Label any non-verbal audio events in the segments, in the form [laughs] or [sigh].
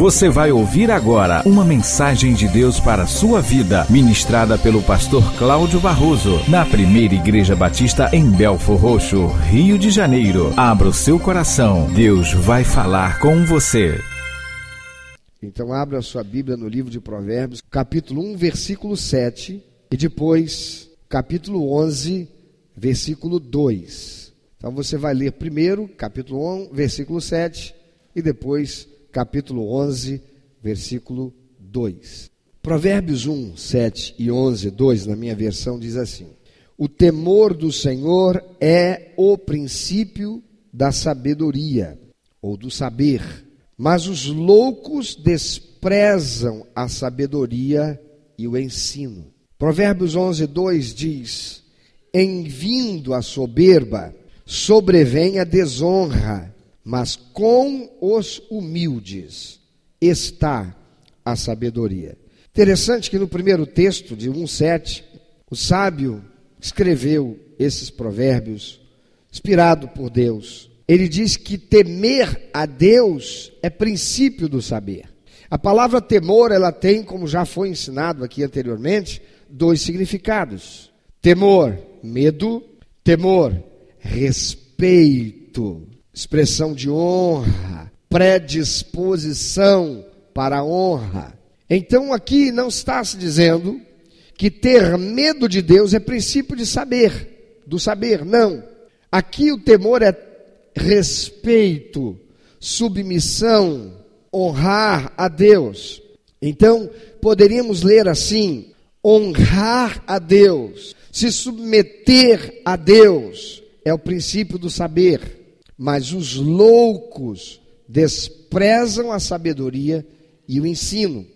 Você vai ouvir agora uma mensagem de Deus para a sua vida, ministrada pelo pastor Cláudio Barroso, na primeira Igreja Batista em Belfor Roxo, Rio de Janeiro. Abra o seu coração, Deus vai falar com você. Então, abra a sua Bíblia no livro de Provérbios, capítulo 1, versículo 7, e depois, capítulo 11, versículo 2. Então, você vai ler primeiro, capítulo 1, versículo 7, e depois, capítulo 11, versículo 2. Provérbios 1, 7 e 11, 2, na minha versão, diz assim: O temor do Senhor é o princípio da sabedoria, ou do saber, mas os loucos desprezam a sabedoria e o ensino. Provérbios 11, 2 diz: Em vindo a soberba, sobrevém a desonra mas com os humildes está a sabedoria. Interessante que no primeiro texto de 1,7, o sábio escreveu esses provérbios, inspirado por Deus. Ele diz que temer a Deus é princípio do saber. A palavra temor, ela tem, como já foi ensinado aqui anteriormente, dois significados: temor, medo, temor, respeito expressão de honra, predisposição para a honra. Então aqui não está se dizendo que ter medo de Deus é princípio de saber, do saber, não. Aqui o temor é respeito, submissão, honrar a Deus. Então, poderíamos ler assim: honrar a Deus, se submeter a Deus, é o princípio do saber mas os loucos desprezam a sabedoria e o ensino.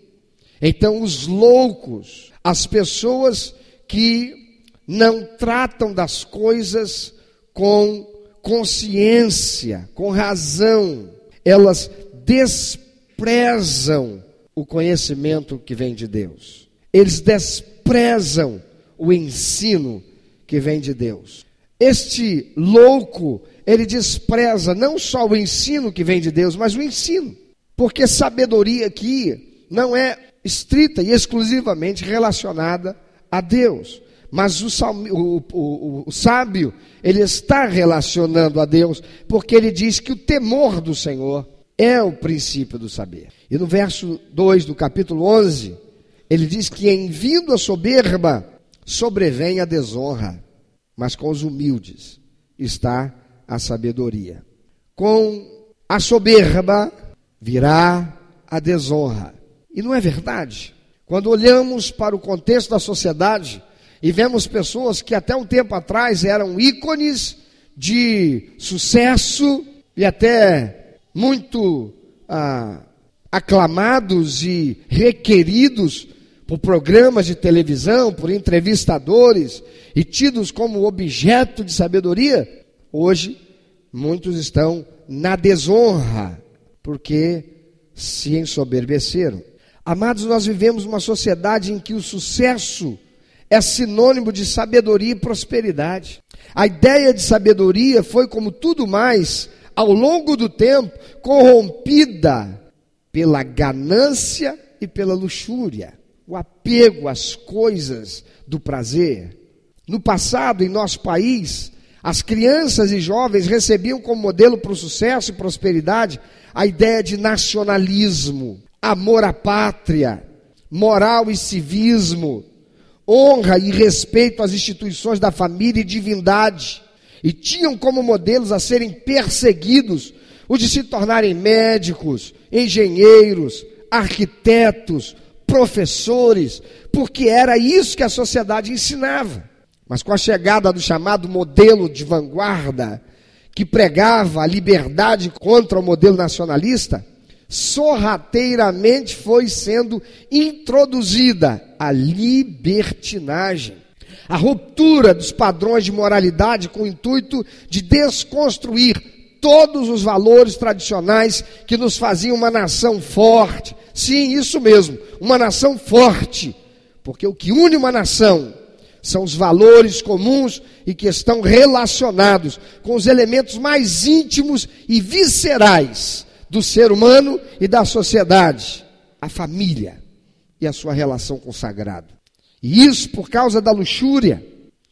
Então, os loucos, as pessoas que não tratam das coisas com consciência, com razão, elas desprezam o conhecimento que vem de Deus. Eles desprezam o ensino que vem de Deus. Este louco, ele despreza não só o ensino que vem de Deus, mas o ensino. Porque sabedoria aqui não é estrita e exclusivamente relacionada a Deus. Mas o, o, o, o, sábio, ele está relacionando a Deus, porque ele diz que o temor do Senhor é o princípio do saber. E no verso 2 do capítulo 11, ele diz que em vindo a soberba, sobrevém a desonra, mas com os humildes está a sabedoria. Com a soberba virá a desonra. E não é verdade? Quando olhamos para o contexto da sociedade e vemos pessoas que até um tempo atrás eram ícones de sucesso e até muito ah, aclamados e requeridos por programas de televisão, por entrevistadores e tidos como objeto de sabedoria, Hoje, muitos estão na desonra, porque se ensoberbeceram. Amados, nós vivemos uma sociedade em que o sucesso é sinônimo de sabedoria e prosperidade. A ideia de sabedoria foi, como tudo mais, ao longo do tempo, corrompida pela ganância e pela luxúria, o apego às coisas do prazer. No passado, em nosso país, as crianças e jovens recebiam como modelo para o sucesso e prosperidade a ideia de nacionalismo, amor à pátria, moral e civismo, honra e respeito às instituições da família e divindade. E tinham como modelos a serem perseguidos o de se tornarem médicos, engenheiros, arquitetos, professores, porque era isso que a sociedade ensinava. Mas com a chegada do chamado modelo de vanguarda, que pregava a liberdade contra o modelo nacionalista, sorrateiramente foi sendo introduzida a libertinagem, a ruptura dos padrões de moralidade com o intuito de desconstruir todos os valores tradicionais que nos faziam uma nação forte. Sim, isso mesmo, uma nação forte, porque o que une uma nação são os valores comuns e que estão relacionados com os elementos mais íntimos e viscerais do ser humano e da sociedade: a família e a sua relação com o sagrado. E isso por causa da luxúria,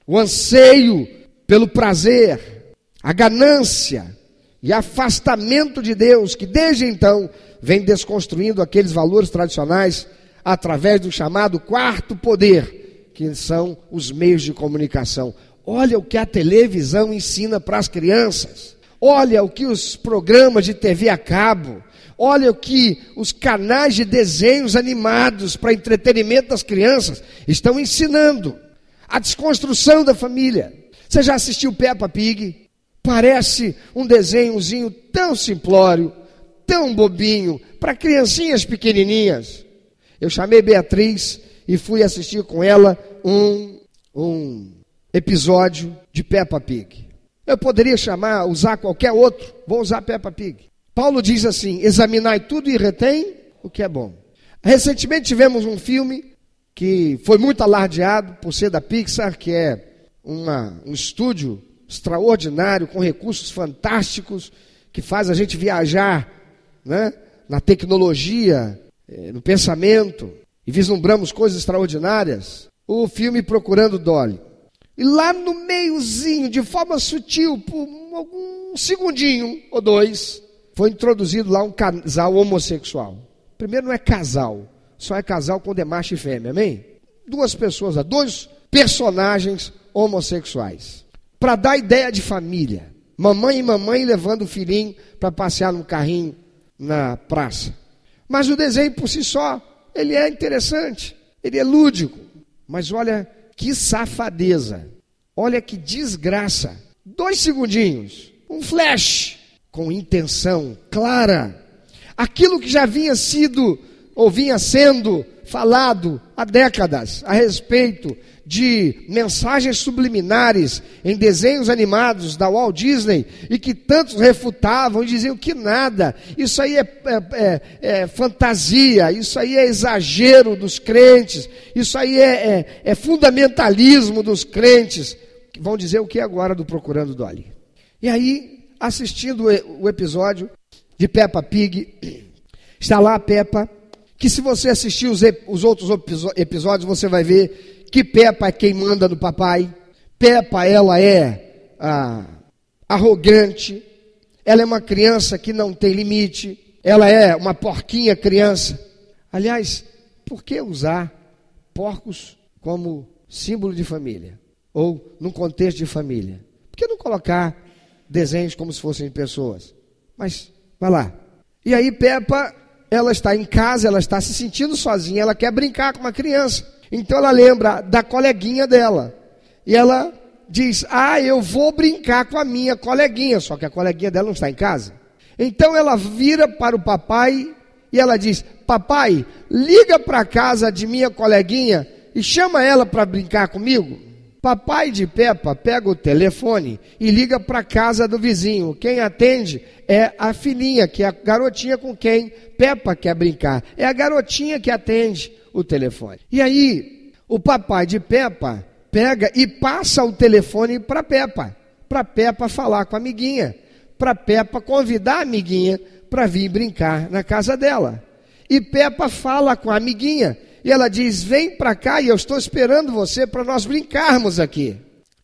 o anseio pelo prazer, a ganância e afastamento de Deus, que desde então vem desconstruindo aqueles valores tradicionais através do chamado quarto poder, que são os meios de comunicação. Olha o que a televisão ensina para as crianças. Olha o que os programas de TV a cabo, olha o que os canais de desenhos animados para entretenimento das crianças estão ensinando. A desconstrução da família. Você já assistiu Peppa Pig? Parece um desenhozinho tão simplório, tão bobinho, para criancinhas pequenininhas. Eu chamei Beatriz e fui assistir com ela um, um episódio de Peppa Pig. Eu poderia chamar, usar qualquer outro, vou usar Peppa Pig. Paulo diz assim: examinai tudo e retém o que é bom. Recentemente tivemos um filme que foi muito alardeado por ser da Pixar, que é uma, um estúdio extraordinário, com recursos fantásticos, que faz a gente viajar né, na tecnologia, eh, no pensamento, e vislumbramos coisas extraordinárias. O filme Procurando Dolly. E lá no meiozinho, de forma sutil, por um segundinho ou dois, foi introduzido lá um casal homossexual. Primeiro não é casal, só é casal quando é macho e fêmea, amém? Duas pessoas, dois personagens homossexuais. Para dar ideia de família. Mamãe e mamãe levando o filhinho para passear no carrinho na praça. Mas o desenho por si só, ele é interessante, ele é lúdico. Mas olha que safadeza, olha que desgraça. Dois segundinhos, um flash com intenção clara. Aquilo que já vinha sido ou vinha sendo falado há décadas a respeito de mensagens subliminares em desenhos animados da Walt Disney e que tantos refutavam e diziam que nada, isso aí é, é, é, é fantasia, isso aí é exagero dos crentes, isso aí é, é, é fundamentalismo dos crentes. Vão dizer o que agora do Procurando Dolly? E aí, assistindo o episódio de Peppa Pig, [clears throat] está lá a Peppa, que se você assistir os, os outros episódios, você vai ver que Peppa é quem manda no papai. Peppa, ela é ah, arrogante. Ela é uma criança que não tem limite. Ela é uma porquinha criança. Aliás, por que usar porcos como símbolo de família? Ou num contexto de família? Por que não colocar desenhos como se fossem pessoas? Mas, vai lá. E aí, Peppa, ela está em casa, ela está se sentindo sozinha, ela quer brincar com uma criança. Então ela lembra da coleguinha dela. E ela diz: Ah, eu vou brincar com a minha coleguinha. Só que a coleguinha dela não está em casa. Então ela vira para o papai e ela diz: Papai, liga para a casa de minha coleguinha e chama ela para brincar comigo. Papai de Peppa pega o telefone e liga para a casa do vizinho. Quem atende é a filhinha, que é a garotinha com quem Peppa quer brincar. É a garotinha que atende o telefone. E aí, o papai de Peppa pega e passa o telefone para Peppa, para Peppa falar com a amiguinha, para Peppa convidar a amiguinha para vir brincar na casa dela. E Peppa fala com a amiguinha e ela diz: "Vem para cá e eu estou esperando você para nós brincarmos aqui".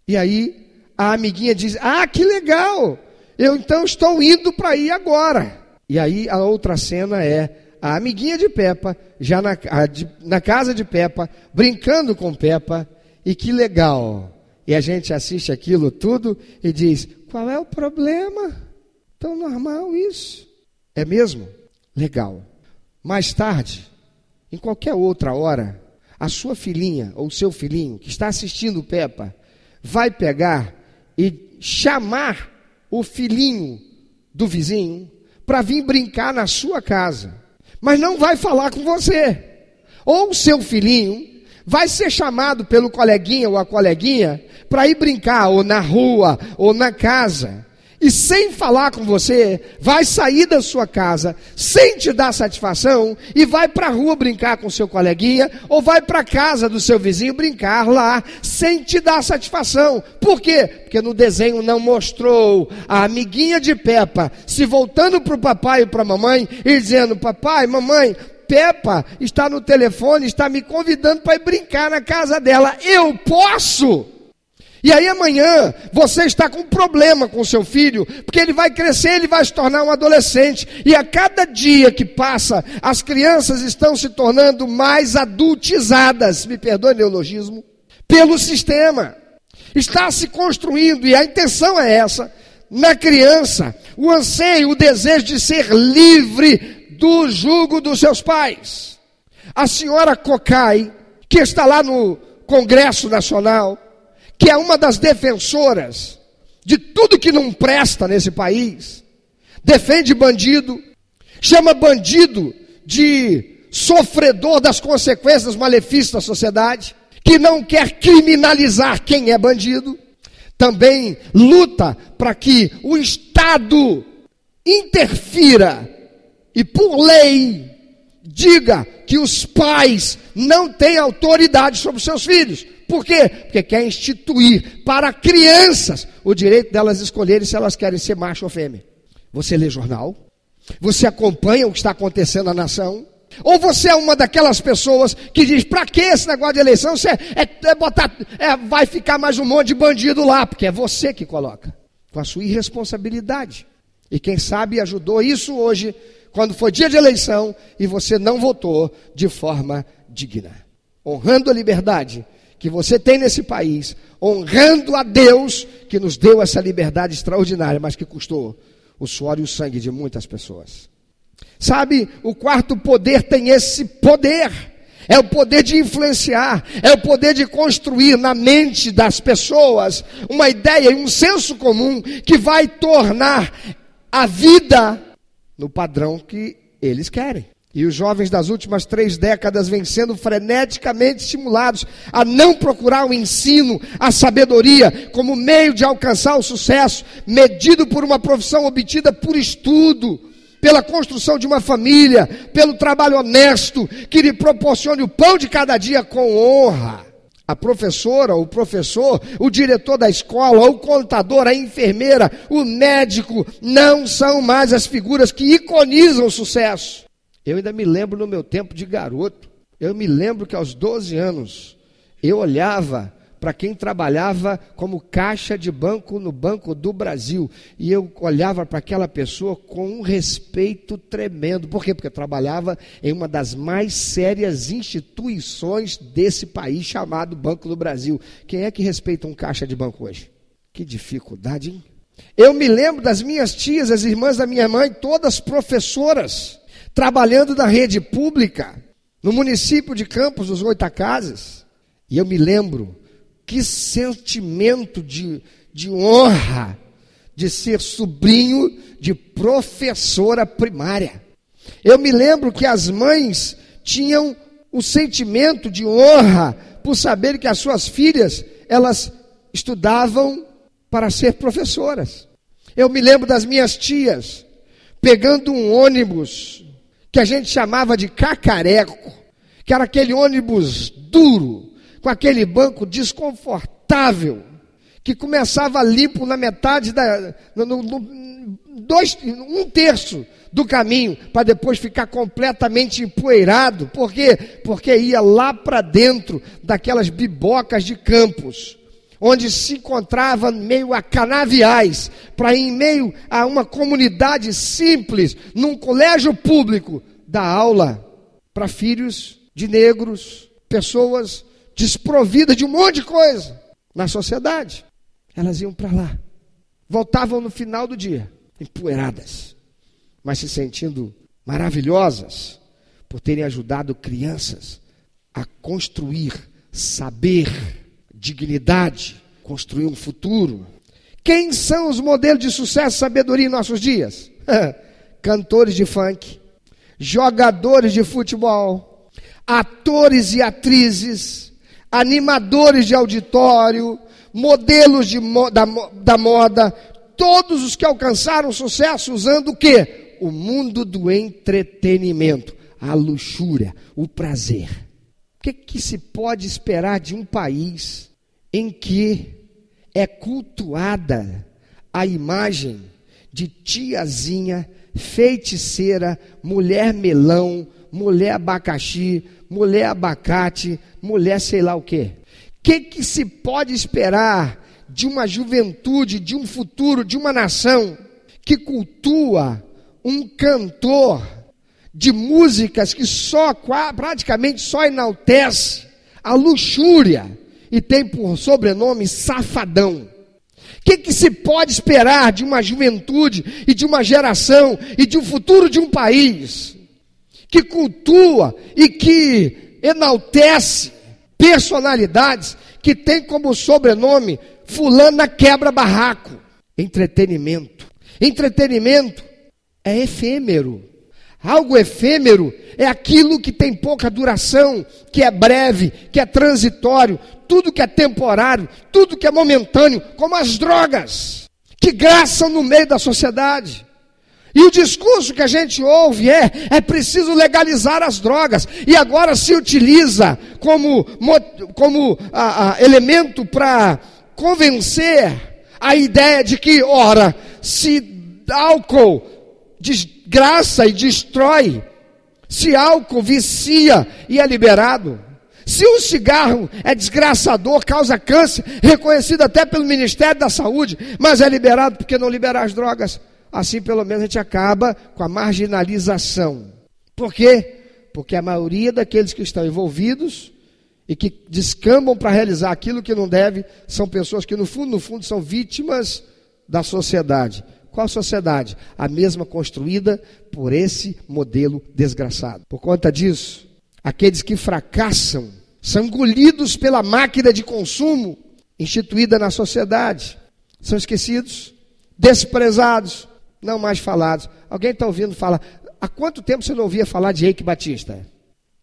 E aí a amiguinha diz: "Ah, que legal! Eu então estou indo para aí agora". E aí a outra cena é a amiguinha de Peppa, já na, de, na casa de Peppa, brincando com Peppa, e que legal. E a gente assiste aquilo tudo e diz: qual é o problema? Tão normal isso. É mesmo? Legal. Mais tarde, em qualquer outra hora, a sua filhinha ou seu filhinho que está assistindo Peppa vai pegar e chamar o filhinho do vizinho para vir brincar na sua casa mas não vai falar com você. Ou o seu filhinho vai ser chamado pelo coleguinha ou a coleguinha para ir brincar, ou na rua, ou na casa. E sem falar com você, vai sair da sua casa sem te dar satisfação e vai para a rua brincar com seu coleguinha ou vai para a casa do seu vizinho brincar lá sem te dar satisfação. Por quê? Porque no desenho não mostrou a amiguinha de Peppa se voltando para o papai e para a mamãe e dizendo: Papai, mamãe, Peppa está no telefone, está me convidando para ir brincar na casa dela. Eu posso? E aí amanhã você está com um problema com seu filho, porque ele vai crescer, ele vai se tornar um adolescente, e a cada dia que passa, as crianças estão se tornando mais adultizadas, me perdoe o neologismo, pelo sistema. Está se construindo, e a intenção é essa, na criança, o anseio, o desejo de ser livre do jugo dos seus pais. A senhora Cocai, que está lá no Congresso Nacional, que é uma das defensoras de tudo que não presta nesse país, defende bandido, chama bandido de sofredor das consequências dos malefícios da sociedade, que não quer criminalizar quem é bandido, também luta para que o Estado interfira e, por lei, diga que os pais não têm autoridade sobre seus filhos. Por quê? Porque quer instituir para crianças o direito delas escolherem se elas querem ser macho ou fêmea. Você lê jornal? Você acompanha o que está acontecendo na nação? Ou você é uma daquelas pessoas que diz: para que esse negócio de eleição? Você é, é botar, é, vai ficar mais um monte de bandido lá, porque é você que coloca, com a sua irresponsabilidade. E quem sabe ajudou isso hoje, quando foi dia de eleição e você não votou de forma digna, honrando a liberdade que você tem nesse país, honrando a Deus que nos deu essa liberdade extraordinária, mas que custou o suor e o sangue de muitas pessoas. Sabe, o quarto poder tem esse poder. É o poder de influenciar, é o poder de construir na mente das pessoas uma ideia e um senso comum que vai tornar a vida no padrão que eles querem. E os jovens das últimas três décadas vêm sendo freneticamente estimulados a não procurar o ensino, a sabedoria, como meio de alcançar o sucesso, medido por uma profissão obtida por estudo, pela construção de uma família, pelo trabalho honesto, que lhe proporcione o pão de cada dia com honra. A professora, o professor, o diretor da escola, o contador, a enfermeira, o médico, não são mais as figuras que iconizam o sucesso. Eu ainda me lembro no meu tempo de garoto. Eu me lembro que aos 12 anos eu olhava para quem trabalhava como caixa de banco no Banco do Brasil. E eu olhava para aquela pessoa com um respeito tremendo. Por quê? Porque eu trabalhava em uma das mais sérias instituições desse país, chamado Banco do Brasil. Quem é que respeita um caixa de banco hoje? Que dificuldade, hein? Eu me lembro das minhas tias, as irmãs da minha mãe, todas professoras trabalhando na rede pública, no município de Campos dos Goitacazes. E eu me lembro que sentimento de, de honra de ser sobrinho de professora primária. Eu me lembro que as mães tinham o sentimento de honra por saber que as suas filhas, elas estudavam para ser professoras. Eu me lembro das minhas tias pegando um ônibus que a gente chamava de cacareco, que era aquele ônibus duro, com aquele banco desconfortável, que começava limpo na metade da. No, no, dois, um terço do caminho, para depois ficar completamente empoeirado. Por quê? Porque ia lá para dentro daquelas bibocas de campos onde se encontrava meio a canaviais, para em meio a uma comunidade simples, num colégio público, dar aula para filhos de negros, pessoas desprovidas de um monte de coisa na sociedade. Elas iam para lá, voltavam no final do dia, empoeiradas, mas se sentindo maravilhosas por terem ajudado crianças a construir saber dignidade, construir um futuro. Quem são os modelos de sucesso e sabedoria em nossos dias? [laughs] Cantores de funk, jogadores de futebol, atores e atrizes, animadores de auditório, modelos de, da, da moda, todos os que alcançaram sucesso usando o quê? O mundo do entretenimento, a luxúria, o prazer. Que, que se pode esperar de um país em que é cultuada a imagem de tiazinha, feiticeira, mulher melão, mulher abacaxi, mulher abacate, mulher sei lá o quê? O que, que se pode esperar de uma juventude, de um futuro, de uma nação que cultua um cantor de músicas que só praticamente só enaltece a luxúria e tem por sobrenome safadão. O que, que se pode esperar de uma juventude e de uma geração e de um futuro de um país que cultua e que enaltece personalidades que tem como sobrenome fulana quebra barraco. Entretenimento. Entretenimento é efêmero. Algo efêmero é aquilo que tem pouca duração, que é breve, que é transitório, tudo que é temporário, tudo que é momentâneo, como as drogas, que graçam no meio da sociedade. E o discurso que a gente ouve é: é preciso legalizar as drogas. E agora se utiliza como, como a, a, elemento para convencer a ideia de que, ora, se álcool desgraça e destrói, se álcool vicia e é liberado, se o cigarro é desgraçador, causa câncer, reconhecido até pelo Ministério da Saúde, mas é liberado porque não liberar as drogas, assim pelo menos a gente acaba com a marginalização. Por quê? Porque a maioria daqueles que estão envolvidos e que descambam para realizar aquilo que não deve, são pessoas que no fundo, no fundo, são vítimas da sociedade. Qual sociedade? A mesma construída por esse modelo desgraçado. Por conta disso, aqueles que fracassam são engolidos pela máquina de consumo instituída na sociedade. São esquecidos, desprezados, não mais falados. Alguém está ouvindo falar? Há quanto tempo você não ouvia falar de Eike Batista?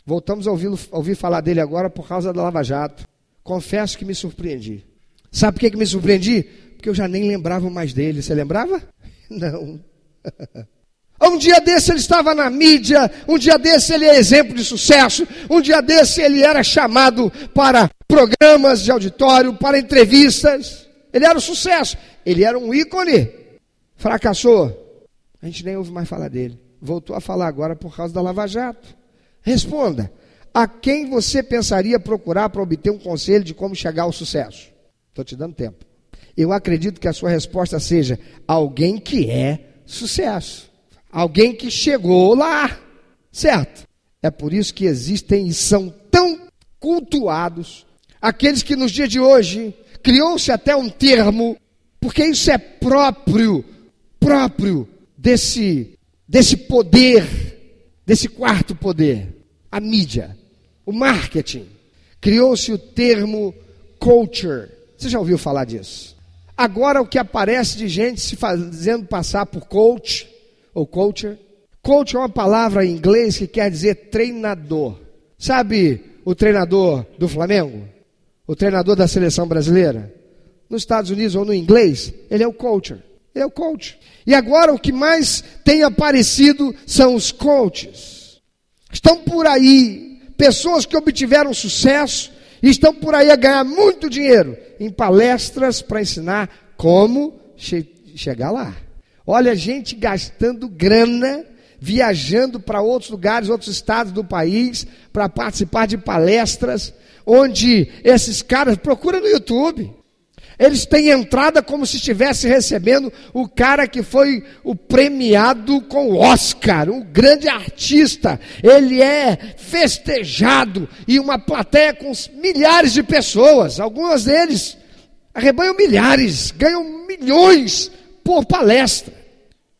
Voltamos a ouvir, ouvir falar dele agora por causa da Lava Jato. Confesso que me surpreendi. Sabe por que, que me surpreendi? Porque eu já nem lembrava mais dele. Você lembrava? [laughs] Não. [laughs] Um dia desse ele estava na mídia, um dia desse ele é exemplo de sucesso, um dia desse ele era chamado para programas de auditório, para entrevistas. Ele era um sucesso, ele era um ícone. Fracassou. A gente nem ouve mais falar dele. Voltou a falar agora por causa da Lava Jato. Responda: a quem você pensaria procurar para obter um conselho de como chegar ao sucesso? Estou te dando tempo. Eu acredito que a sua resposta seja alguém que é sucesso, alguém que chegou lá, certo? É por isso que existem e são tão cultuados aqueles que nos dias de hoje criou-se até um termo, porque isso é próprio, próprio desse desse poder, desse quarto poder a mídia, o marketing. Criou-se o termo culture. Você já ouviu falar disso? Agora o que aparece de gente se fazendo passar por coach ou culture. Coach é uma palavra em inglês que quer dizer treinador. Sabe o treinador do Flamengo? O treinador da seleção brasileira? Nos Estados Unidos ou no inglês, ele é o coacher. Ele é o coach. E agora o que mais tem aparecido são os coaches. Estão por aí pessoas que obtiveram sucesso e estão por aí a ganhar muito dinheiro em palestras para ensinar como che chegar lá. Olha, gente gastando grana, viajando para outros lugares, outros estados do país, para participar de palestras, onde esses caras, procura no YouTube, eles têm entrada como se estivesse recebendo o cara que foi o premiado com o Oscar, um grande artista. Ele é festejado e uma plateia com milhares de pessoas. Algumas deles arrebanham milhares, ganham milhões por palestra.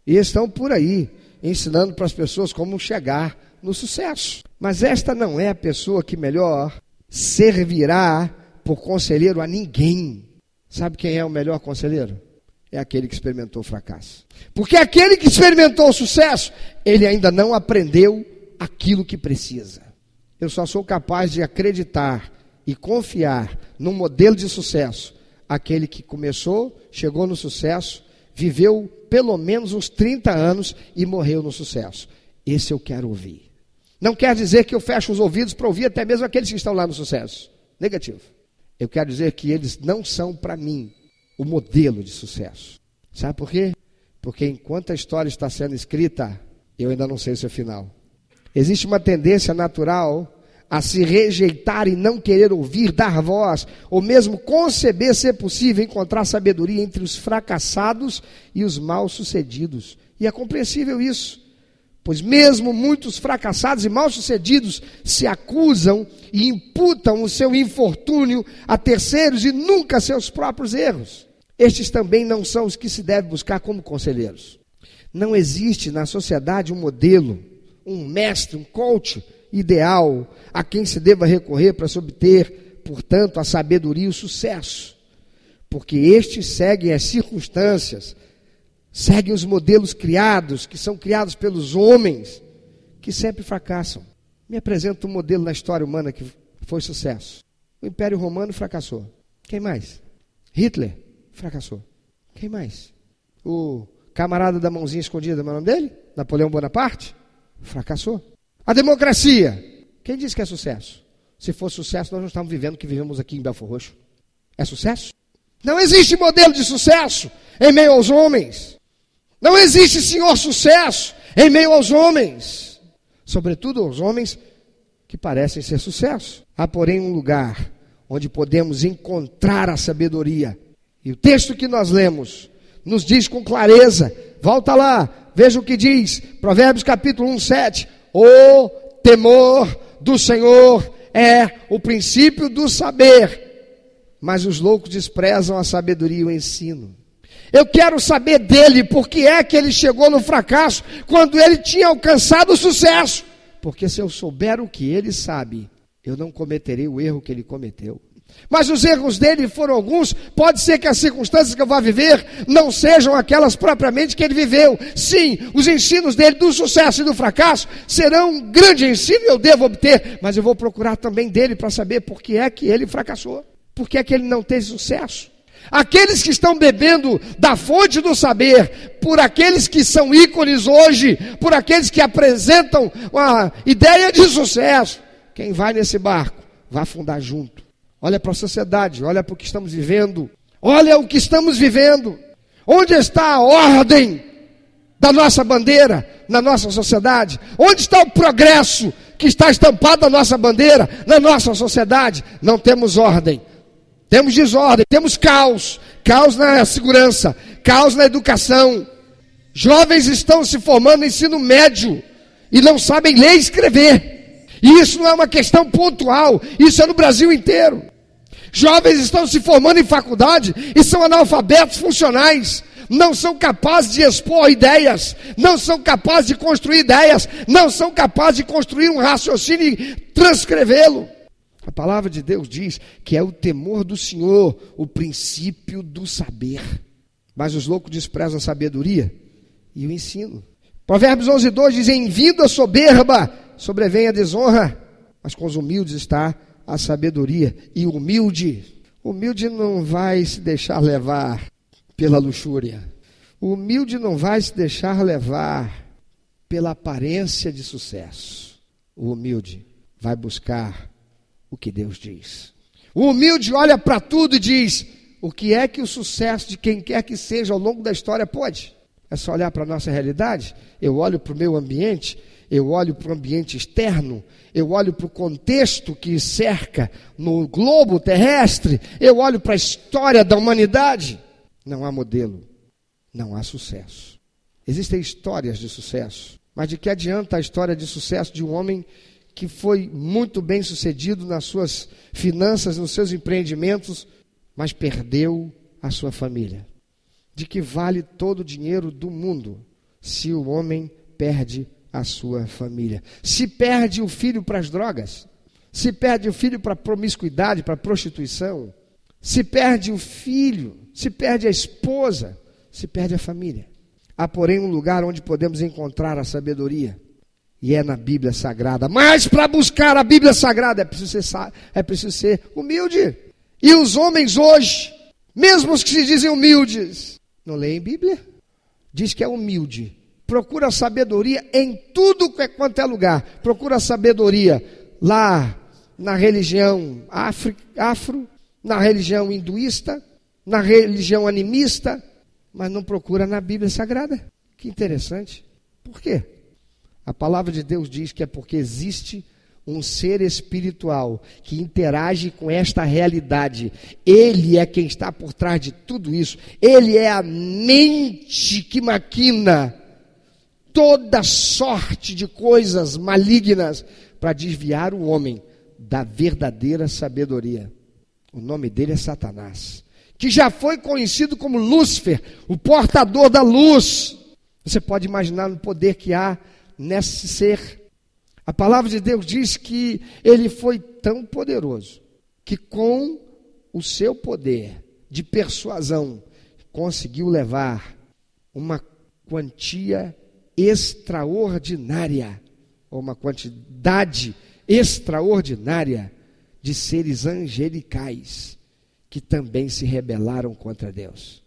E estão por aí ensinando para as pessoas como chegar no sucesso. Mas esta não é a pessoa que melhor servirá por conselheiro a ninguém Sabe quem é o melhor conselheiro? É aquele que experimentou o fracasso. Porque aquele que experimentou o sucesso, ele ainda não aprendeu aquilo que precisa. Eu só sou capaz de acreditar e confiar no modelo de sucesso. Aquele que começou, chegou no sucesso, viveu pelo menos uns 30 anos e morreu no sucesso. Esse eu quero ouvir. Não quer dizer que eu fecho os ouvidos para ouvir até mesmo aqueles que estão lá no sucesso. Negativo. Eu quero dizer que eles não são para mim o modelo de sucesso. Sabe por quê? Porque enquanto a história está sendo escrita, eu ainda não sei o seu final. Existe uma tendência natural a se rejeitar e não querer ouvir, dar voz, ou mesmo conceber ser possível encontrar sabedoria entre os fracassados e os mal-sucedidos. E é compreensível isso, pois mesmo muitos fracassados e mal-sucedidos se acusam e imputam o seu infortúnio a terceiros e nunca seus próprios erros. Estes também não são os que se deve buscar como conselheiros. Não existe na sociedade um modelo, um mestre, um coach ideal a quem se deva recorrer para se obter, portanto, a sabedoria e o sucesso. Porque estes seguem as circunstâncias, seguem os modelos criados, que são criados pelos homens, que sempre fracassam. Me apresenta um modelo na história humana que foi sucesso. O Império Romano fracassou. Quem mais? Hitler fracassou. Quem mais? O camarada da mãozinha escondida, é o nome dele? Napoleão Bonaparte? Fracassou. A democracia. Quem disse que é sucesso? Se for sucesso, nós não estamos vivendo o que vivemos aqui em Belfor Roxo. É sucesso? Não existe modelo de sucesso em meio aos homens. Não existe senhor sucesso em meio aos homens. Sobretudo aos homens que parecem ser sucesso. Há, porém, um lugar onde podemos encontrar a sabedoria. E o texto que nós lemos nos diz com clareza. Volta lá, veja o que diz. Provérbios capítulo 1, 7. O temor do Senhor é o princípio do saber, mas os loucos desprezam a sabedoria e o ensino. Eu quero saber dele por que é que ele chegou no fracasso quando ele tinha alcançado o sucesso. Porque se eu souber o que ele sabe, eu não cometerei o erro que ele cometeu. Mas os erros dele foram alguns. Pode ser que as circunstâncias que eu vá viver não sejam aquelas propriamente que ele viveu. Sim, os ensinos dele do sucesso e do fracasso serão um grande ensino eu devo obter. Mas eu vou procurar também dele para saber por que é que ele fracassou. Por que é que ele não teve sucesso. Aqueles que estão bebendo da fonte do saber, por aqueles que são ícones hoje, por aqueles que apresentam uma ideia de sucesso, quem vai nesse barco vai afundar junto olha para a sociedade, olha para o que estamos vivendo, olha o que estamos vivendo. Onde está a ordem da nossa bandeira na nossa sociedade? Onde está o progresso que está estampado na nossa bandeira na nossa sociedade? Não temos ordem. Temos desordem, temos caos, caos na segurança, caos na educação. Jovens estão se formando no ensino médio e não sabem ler e escrever. E isso não é uma questão pontual, isso é no Brasil inteiro. Jovens estão se formando em faculdade e são analfabetos funcionais. Não são capazes de expor ideias, não são capazes de construir ideias, não são capazes de construir um raciocínio e transcrevê-lo. A palavra de Deus diz que é o temor do Senhor, o princípio do saber. Mas os loucos desprezam a sabedoria e o ensino. Provérbios 11, 2 diz: Em vindo a soberba sobrevém a desonra, mas com os humildes está a sabedoria. E humilde, humilde não vai se deixar levar pela luxúria. Humilde não vai se deixar levar pela aparência de sucesso. O humilde vai buscar o que Deus diz. O humilde olha para tudo e diz: o que é que o sucesso de quem quer que seja ao longo da história pode? É só olhar para a nossa realidade. Eu olho para o meu ambiente eu olho para o ambiente externo, eu olho para o contexto que cerca no globo terrestre, eu olho para a história da humanidade. Não há modelo, não há sucesso. Existem histórias de sucesso, mas de que adianta a história de sucesso de um homem que foi muito bem sucedido nas suas finanças, nos seus empreendimentos, mas perdeu a sua família? De que vale todo o dinheiro do mundo se o homem perde a sua família. Se perde o filho para as drogas, se perde o filho para a promiscuidade, para prostituição, se perde o filho, se perde a esposa, se perde a família. Há, porém, um lugar onde podemos encontrar a sabedoria, e é na Bíblia Sagrada. Mas para buscar a Bíblia Sagrada é preciso ser, é preciso ser humilde. E os homens hoje, mesmo os que se dizem humildes, Não leem Bíblia? Diz que é humilde. Procura sabedoria em tudo quanto é lugar. Procura sabedoria lá na religião afro, afro, na religião hinduísta, na religião animista, mas não procura na Bíblia Sagrada. Que interessante. Por quê? A palavra de Deus diz que é porque existe um ser espiritual que interage com esta realidade. Ele é quem está por trás de tudo isso. Ele é a mente que maquina toda sorte de coisas malignas para desviar o homem da verdadeira sabedoria. O nome dele é Satanás, que já foi conhecido como Lúcifer, o portador da luz. Você pode imaginar o poder que há nesse ser a palavra de Deus diz que ele foi tão poderoso que, com o seu poder de persuasão, conseguiu levar uma quantia extraordinária, ou uma quantidade extraordinária de seres angelicais que também se rebelaram contra Deus.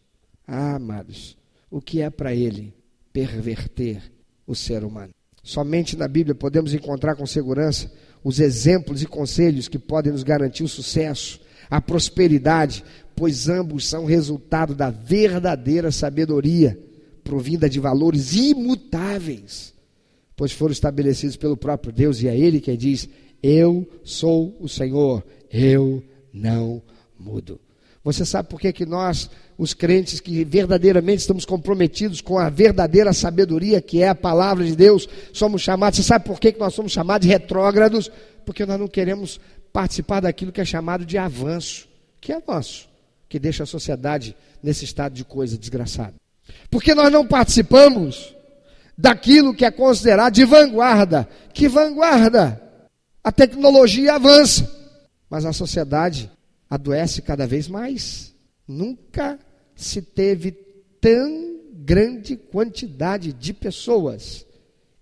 Ah, amados, o que é para ele perverter o ser humano? Somente na Bíblia podemos encontrar com segurança os exemplos e conselhos que podem nos garantir o sucesso, a prosperidade, pois ambos são resultado da verdadeira sabedoria, provinda de valores imutáveis, pois foram estabelecidos pelo próprio Deus e é Ele que diz: Eu sou o Senhor, eu não mudo. Você sabe por que, que nós, os crentes que verdadeiramente estamos comprometidos com a verdadeira sabedoria que é a palavra de Deus, somos chamados, você sabe por que, que nós somos chamados de retrógrados? Porque nós não queremos participar daquilo que é chamado de avanço, que é nosso, que deixa a sociedade nesse estado de coisa desgraçada. Porque nós não participamos daquilo que é considerado de vanguarda. Que vanguarda? A tecnologia avança, mas a sociedade adoece cada vez mais. Nunca se teve tão grande quantidade de pessoas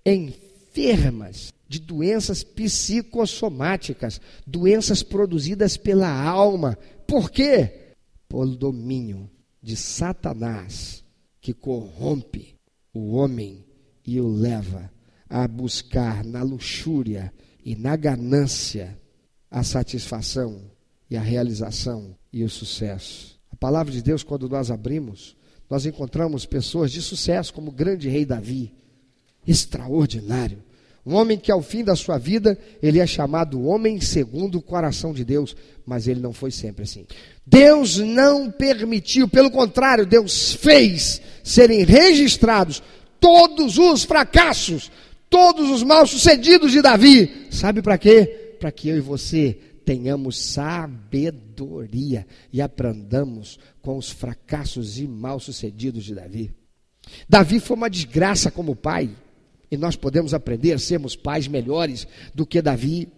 enfermas de doenças psicossomáticas, doenças produzidas pela alma. Por quê? Pelo domínio de Satanás, que corrompe o homem e o leva a buscar na luxúria e na ganância a satisfação e a realização e o sucesso. A palavra de Deus, quando nós abrimos, nós encontramos pessoas de sucesso, como o grande rei Davi, extraordinário. Um homem que ao fim da sua vida, ele é chamado homem segundo o coração de Deus, mas ele não foi sempre assim. Deus não permitiu, pelo contrário, Deus fez serem registrados todos os fracassos, todos os mal-sucedidos de Davi. Sabe para quê? Para que eu e você tenhamos sabedoria e aprendamos com os fracassos e mal-sucedidos de Davi. Davi foi uma desgraça como pai, e nós podemos aprender a sermos pais melhores do que Davi.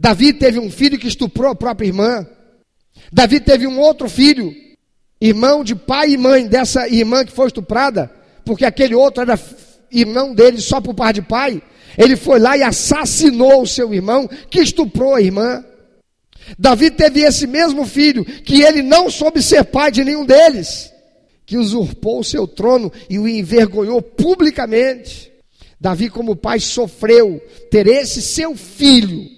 Davi teve um filho que estuprou a própria irmã. Davi teve um outro filho, irmão de pai e mãe dessa irmã que foi estuprada, porque aquele outro era irmão dele só por par de pai. Ele foi lá e assassinou o seu irmão, que estuprou a irmã. Davi teve esse mesmo filho, que ele não soube ser pai de nenhum deles, que usurpou o seu trono e o envergonhou publicamente. Davi, como pai, sofreu ter esse seu filho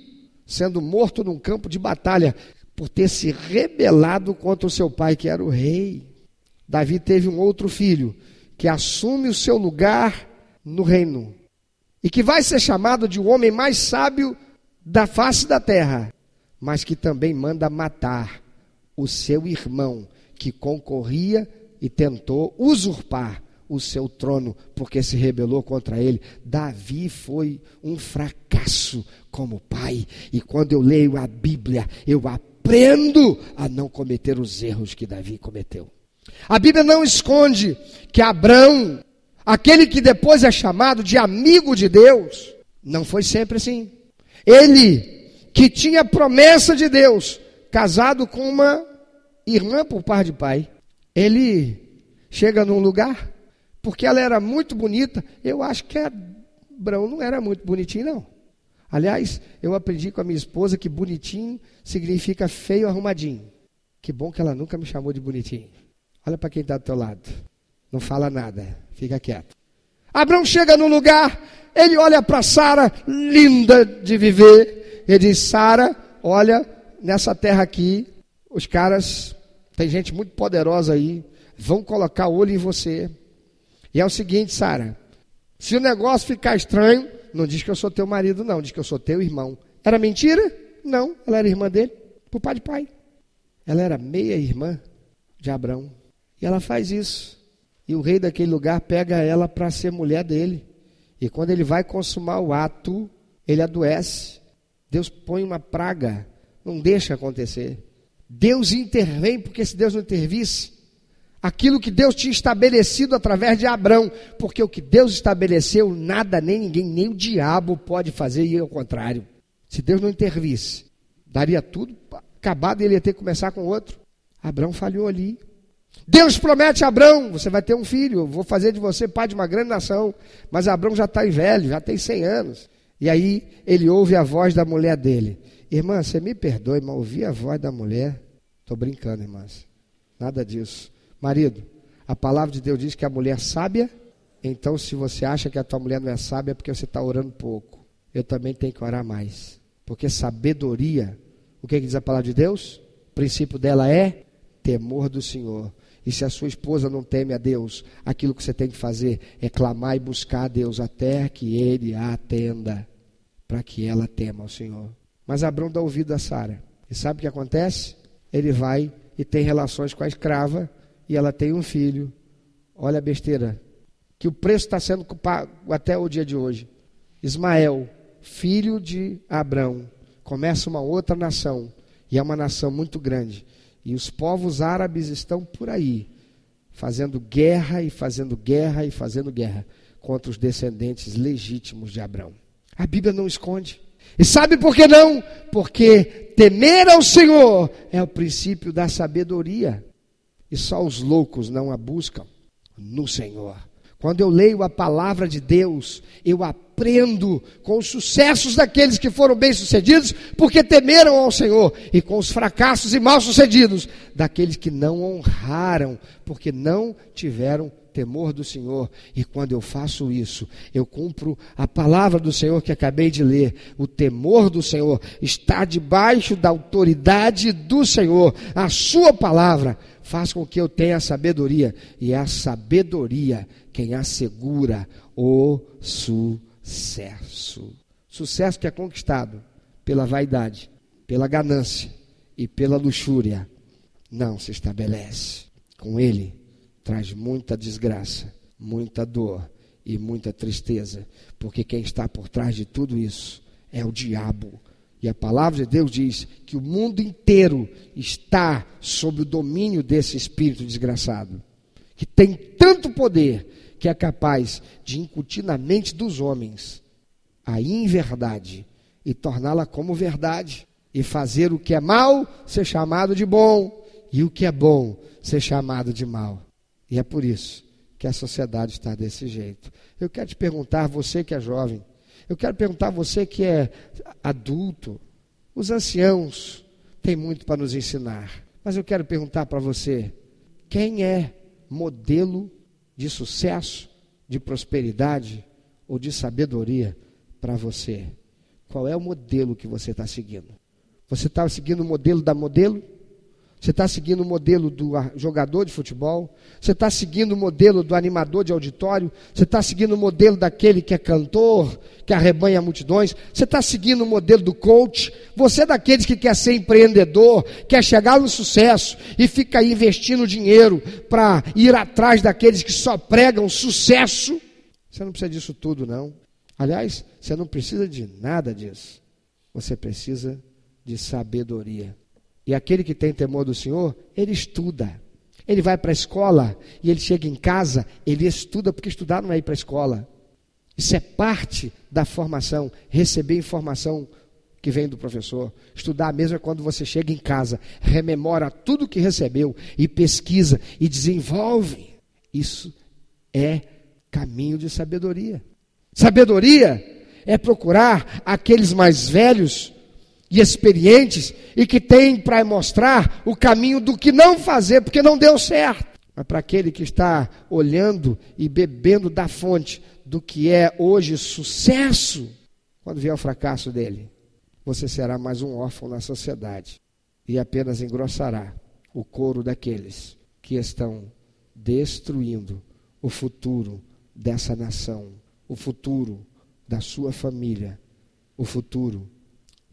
sendo morto num campo de batalha por ter se rebelado contra o seu pai, que era o rei. Davi teve um outro filho que assume o seu lugar no reino e que vai ser chamado de o homem mais sábio da face da terra mas que também manda matar o seu irmão que concorria e tentou usurpar o seu trono porque se rebelou contra ele. Davi foi um fracasso como pai, e quando eu leio a Bíblia, eu aprendo a não cometer os erros que Davi cometeu. A Bíblia não esconde que Abraão, aquele que depois é chamado de amigo de Deus, não foi sempre assim. Ele que tinha promessa de Deus, casado com uma irmã por par de pai. Ele chega num lugar, porque ela era muito bonita, eu acho que Abraão não era muito bonitinho, não. Aliás, eu aprendi com a minha esposa que bonitinho significa feio arrumadinho. Que bom que ela nunca me chamou de bonitinho. Olha para quem está do teu lado. Não fala nada, fica quieto. Abraão chega no lugar, ele olha para Sara, linda de viver. Ele diz: Sara, olha, nessa terra aqui, os caras, tem gente muito poderosa aí, vão colocar olho em você. E é o seguinte, Sara, se o negócio ficar estranho, não diz que eu sou teu marido, não, diz que eu sou teu irmão. Era mentira? Não, ela era irmã dele, por pai de pai. Ela era meia irmã de Abraão. E ela faz isso. E o rei daquele lugar pega ela para ser mulher dele. E quando ele vai consumar o ato, ele adoece. Deus põe uma praga, não deixa acontecer. Deus intervém, porque se Deus não intervisse, aquilo que Deus tinha estabelecido através de Abraão, porque o que Deus estabeleceu, nada, nem ninguém, nem o diabo pode fazer, e ao contrário. Se Deus não intervisse, daria tudo acabado e ele ia ter que começar com outro. Abraão falhou ali. Deus promete a Abraão: você vai ter um filho, vou fazer de você pai de uma grande nação. Mas Abraão já está velho, já tem 100 anos. E aí ele ouve a voz da mulher dele: Irmã, você me perdoe, mas ouvi a voz da mulher. Estou brincando, irmãs. Nada disso. Marido, a palavra de Deus diz que a mulher sábia. Então, se você acha que a tua mulher não é sábia, é porque você está orando pouco. Eu também tenho que orar mais. Porque sabedoria, o que, que diz a palavra de Deus? O princípio dela é temor do Senhor. E se a sua esposa não teme a Deus, aquilo que você tem que fazer é clamar e buscar a Deus até que ele a atenda, para que ela tema ao Senhor. Mas Abraão dá ouvido a Sara. E sabe o que acontece? Ele vai e tem relações com a escrava e ela tem um filho. Olha a besteira. Que o preço está sendo pago até o dia de hoje. Ismael, filho de Abraão, começa uma outra nação. E é uma nação muito grande. E os povos árabes estão por aí, fazendo guerra e fazendo guerra e fazendo guerra contra os descendentes legítimos de Abraão. A Bíblia não esconde. E sabe por que não? Porque temer ao Senhor é o princípio da sabedoria. E só os loucos não a buscam no Senhor. Quando eu leio a palavra de Deus, eu aprendo com os sucessos daqueles que foram bem-sucedidos, porque temeram ao Senhor, e com os fracassos e mal-sucedidos daqueles que não honraram, porque não tiveram temor do Senhor. E quando eu faço isso, eu cumpro a palavra do Senhor que acabei de ler. O temor do Senhor está debaixo da autoridade do Senhor. A sua palavra faz com que eu tenha sabedoria, e é a sabedoria quem assegura o sucesso. Sucesso que é conquistado pela vaidade, pela ganância e pela luxúria, não se estabelece. Com ele traz muita desgraça, muita dor e muita tristeza, porque quem está por trás de tudo isso é o diabo. E a palavra de Deus diz que o mundo inteiro está sob o domínio desse espírito desgraçado, que tem tanto poder que é capaz de incutir na mente dos homens a inverdade e torná-la como verdade, e fazer o que é mal ser chamado de bom, e o que é bom ser chamado de mal. E é por isso que a sociedade está desse jeito. Eu quero te perguntar, você que é jovem, eu quero perguntar você que é adulto, os anciãos têm muito para nos ensinar, mas eu quero perguntar para você: quem é modelo de sucesso, de prosperidade ou de sabedoria para você? Qual é o modelo que você está seguindo? Você está seguindo o modelo da modelo? Você está seguindo o modelo do jogador de futebol? Você está seguindo o modelo do animador de auditório? Você está seguindo o modelo daquele que é cantor, que arrebanha multidões? Você está seguindo o modelo do coach? Você é daqueles que quer ser empreendedor, quer chegar no sucesso e fica aí investindo dinheiro para ir atrás daqueles que só pregam sucesso? Você não precisa disso tudo, não. Aliás, você não precisa de nada disso. Você precisa de sabedoria. E aquele que tem temor do Senhor, ele estuda. Ele vai para a escola e ele chega em casa, ele estuda, porque estudar não é ir para a escola. Isso é parte da formação, receber informação que vem do professor. Estudar mesmo é quando você chega em casa, rememora tudo que recebeu e pesquisa e desenvolve. Isso é caminho de sabedoria. Sabedoria é procurar aqueles mais velhos e experientes e que têm para mostrar o caminho do que não fazer, porque não deu certo. Mas para aquele que está olhando e bebendo da fonte do que é hoje sucesso, quando vier o fracasso dele, você será mais um órfão na sociedade e apenas engrossará o couro daqueles que estão destruindo o futuro dessa nação, o futuro da sua família, o futuro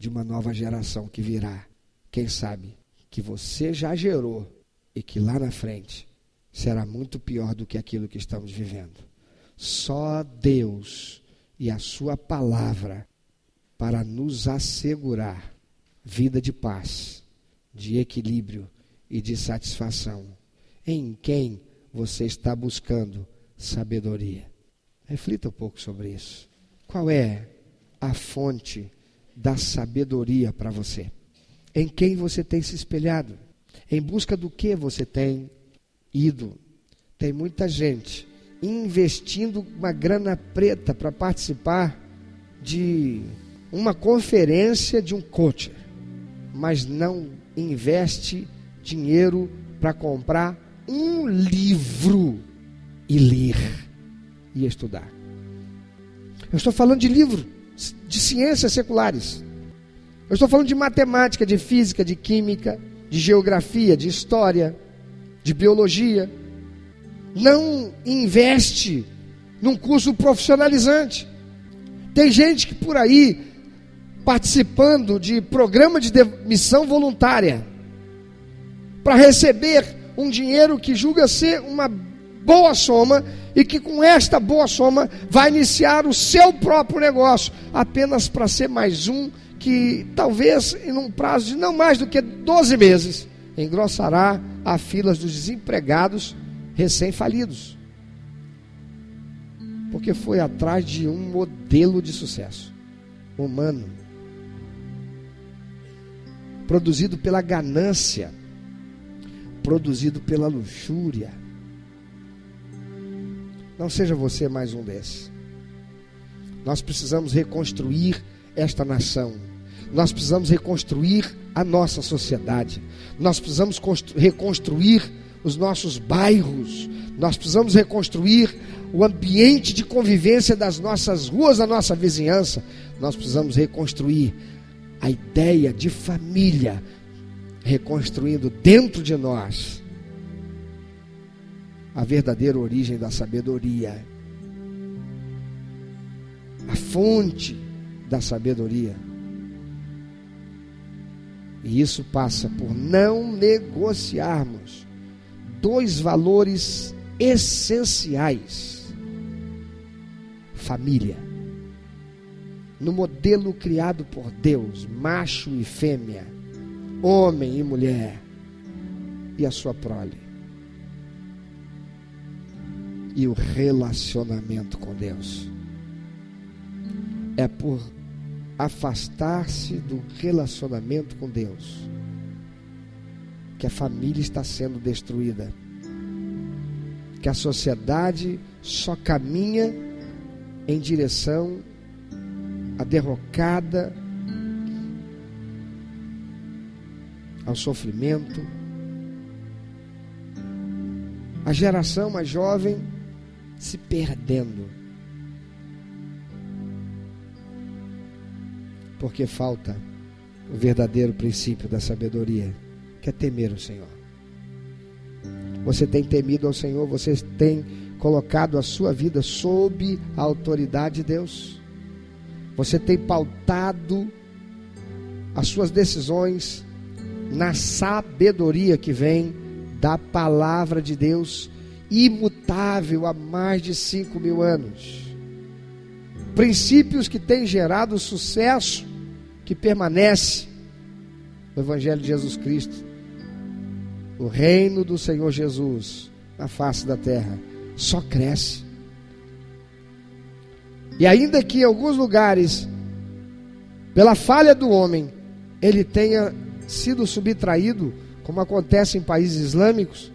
de uma nova geração que virá. Quem sabe que você já gerou e que lá na frente será muito pior do que aquilo que estamos vivendo. Só Deus e a Sua palavra para nos assegurar vida de paz, de equilíbrio e de satisfação. Em quem você está buscando sabedoria? Reflita um pouco sobre isso. Qual é a fonte da sabedoria para você? Em quem você tem se espelhado? Em busca do que você tem ido? Tem muita gente investindo uma grana preta para participar de uma conferência de um coach, mas não investe dinheiro para comprar um livro e ler e estudar. Eu estou falando de livro de ciências seculares. Eu estou falando de matemática, de física, de química, de geografia, de história, de biologia. Não investe num curso profissionalizante. Tem gente que por aí participando de programa de demissão voluntária para receber um dinheiro que julga ser uma boa soma e que com esta boa soma vai iniciar o seu próprio negócio, apenas para ser mais um que talvez em um prazo de não mais do que 12 meses engrossará a filas dos desempregados recém-falidos. Porque foi atrás de um modelo de sucesso humano, produzido pela ganância, produzido pela luxúria. Não seja você mais um desses. Nós precisamos reconstruir esta nação. Nós precisamos reconstruir a nossa sociedade. Nós precisamos reconstruir os nossos bairros. Nós precisamos reconstruir o ambiente de convivência das nossas ruas, da nossa vizinhança. Nós precisamos reconstruir a ideia de família, reconstruindo dentro de nós a verdadeira origem da sabedoria, a fonte da sabedoria. E isso passa por não negociarmos dois valores essenciais: família. No modelo criado por Deus, macho e fêmea, homem e mulher, e a sua prole. E o relacionamento com Deus. É por afastar-se do relacionamento com Deus, que a família está sendo destruída, que a sociedade só caminha em direção à derrocada, ao sofrimento. A geração mais jovem se perdendo porque falta o verdadeiro princípio da sabedoria, que é temer o Senhor. Você tem temido ao Senhor, você tem colocado a sua vida sob a autoridade de Deus. Você tem pautado as suas decisões na sabedoria que vem da palavra de Deus, imutável há mais de cinco mil anos. Princípios que têm gerado sucesso que permanece no Evangelho de Jesus Cristo. O reino do Senhor Jesus na face da terra só cresce. E ainda que em alguns lugares, pela falha do homem, ele tenha sido subtraído, como acontece em países islâmicos,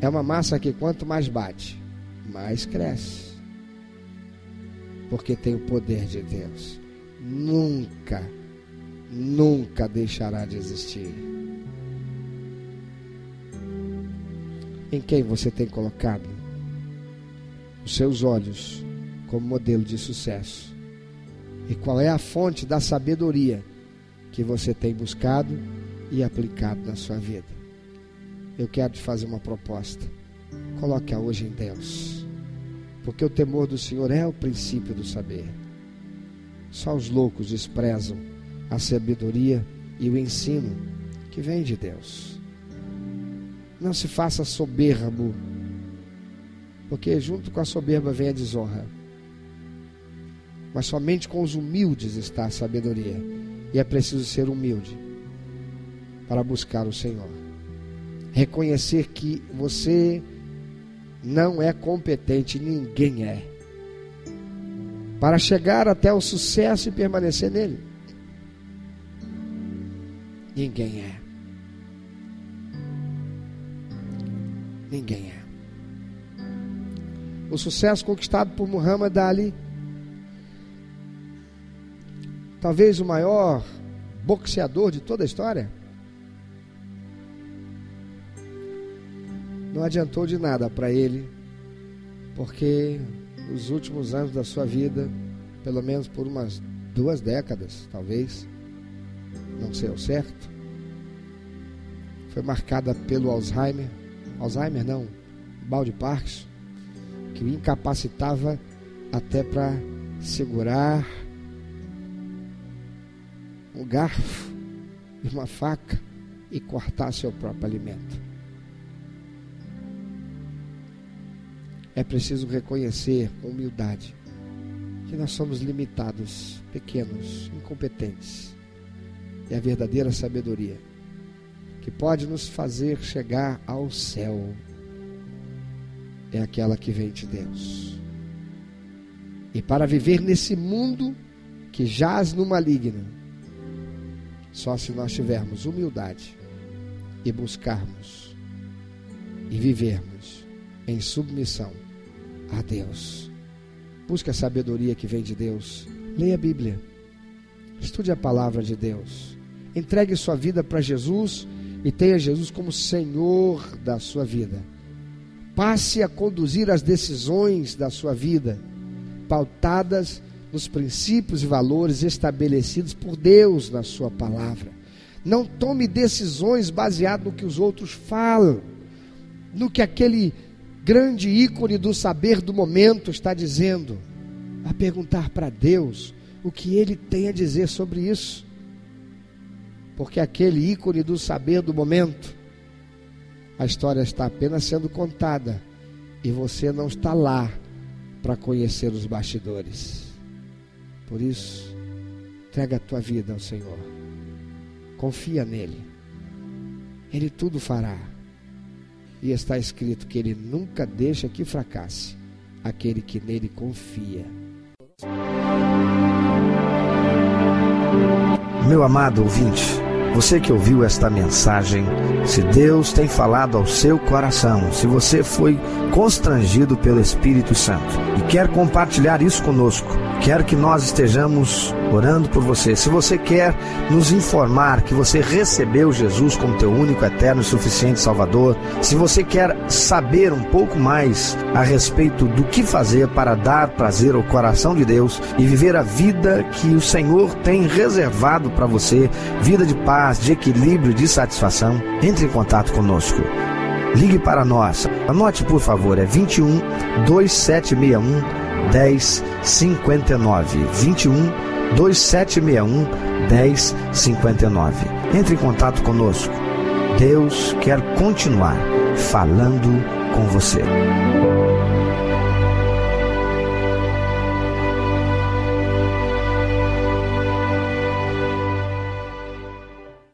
é uma massa que quanto mais bate, mais cresce. Porque tem o poder de Deus nunca, nunca deixará de existir. Em quem você tem colocado os seus olhos como modelo de sucesso? E qual é a fonte da sabedoria que você tem buscado e aplicado na sua vida? Eu quero te fazer uma proposta. Coloque-a hoje em Deus. Porque o temor do Senhor é o princípio do saber. Só os loucos desprezam a sabedoria e o ensino que vem de Deus. Não se faça soberbo, porque junto com a soberba vem a desonra. Mas somente com os humildes está a sabedoria, e é preciso ser humilde para buscar o Senhor. Reconhecer que você não é competente, ninguém é. Para chegar até o sucesso e permanecer nele. Ninguém é. Ninguém é. O sucesso conquistado por Muhammad Ali, talvez o maior boxeador de toda a história, não adiantou de nada para ele, porque os últimos anos da sua vida, pelo menos por umas duas décadas, talvez, não sei ao certo, foi marcada pelo Alzheimer, Alzheimer não, balde Parkinson, que o incapacitava até para segurar um garfo e uma faca e cortar seu próprio alimento. É preciso reconhecer com humildade que nós somos limitados, pequenos, incompetentes. E a verdadeira sabedoria que pode nos fazer chegar ao céu é aquela que vem de Deus. E para viver nesse mundo que jaz no maligno, só se nós tivermos humildade e buscarmos e vivermos em submissão a Deus. Busque a sabedoria que vem de Deus. Leia a Bíblia. Estude a palavra de Deus. Entregue sua vida para Jesus e tenha Jesus como Senhor da sua vida. Passe a conduzir as decisões da sua vida, pautadas nos princípios e valores estabelecidos por Deus na sua palavra. Não tome decisões baseadas no que os outros falam, no que aquele grande ícone do saber do momento está dizendo, a perguntar para Deus o que ele tem a dizer sobre isso. Porque aquele ícone do saber do momento, a história está apenas sendo contada e você não está lá para conhecer os bastidores. Por isso, entrega a tua vida ao Senhor. Confia nele. Ele tudo fará. E está escrito que ele nunca deixa que fracasse aquele que nele confia. Meu amado ouvinte, você que ouviu esta mensagem, se Deus tem falado ao seu coração, se você foi constrangido pelo Espírito Santo e quer compartilhar isso conosco, quer que nós estejamos orando por você. Se você quer nos informar que você recebeu Jesus como teu único, eterno e suficiente Salvador, se você quer saber um pouco mais a respeito do que fazer para dar prazer ao coração de Deus e viver a vida que o Senhor tem reservado para você, vida de paz, de equilíbrio, de satisfação, entre em contato conosco. Ligue para nós. Anote, por favor, é 21 2761 1059 21 2761 1059. Entre em contato conosco. Deus quer continuar falando com você.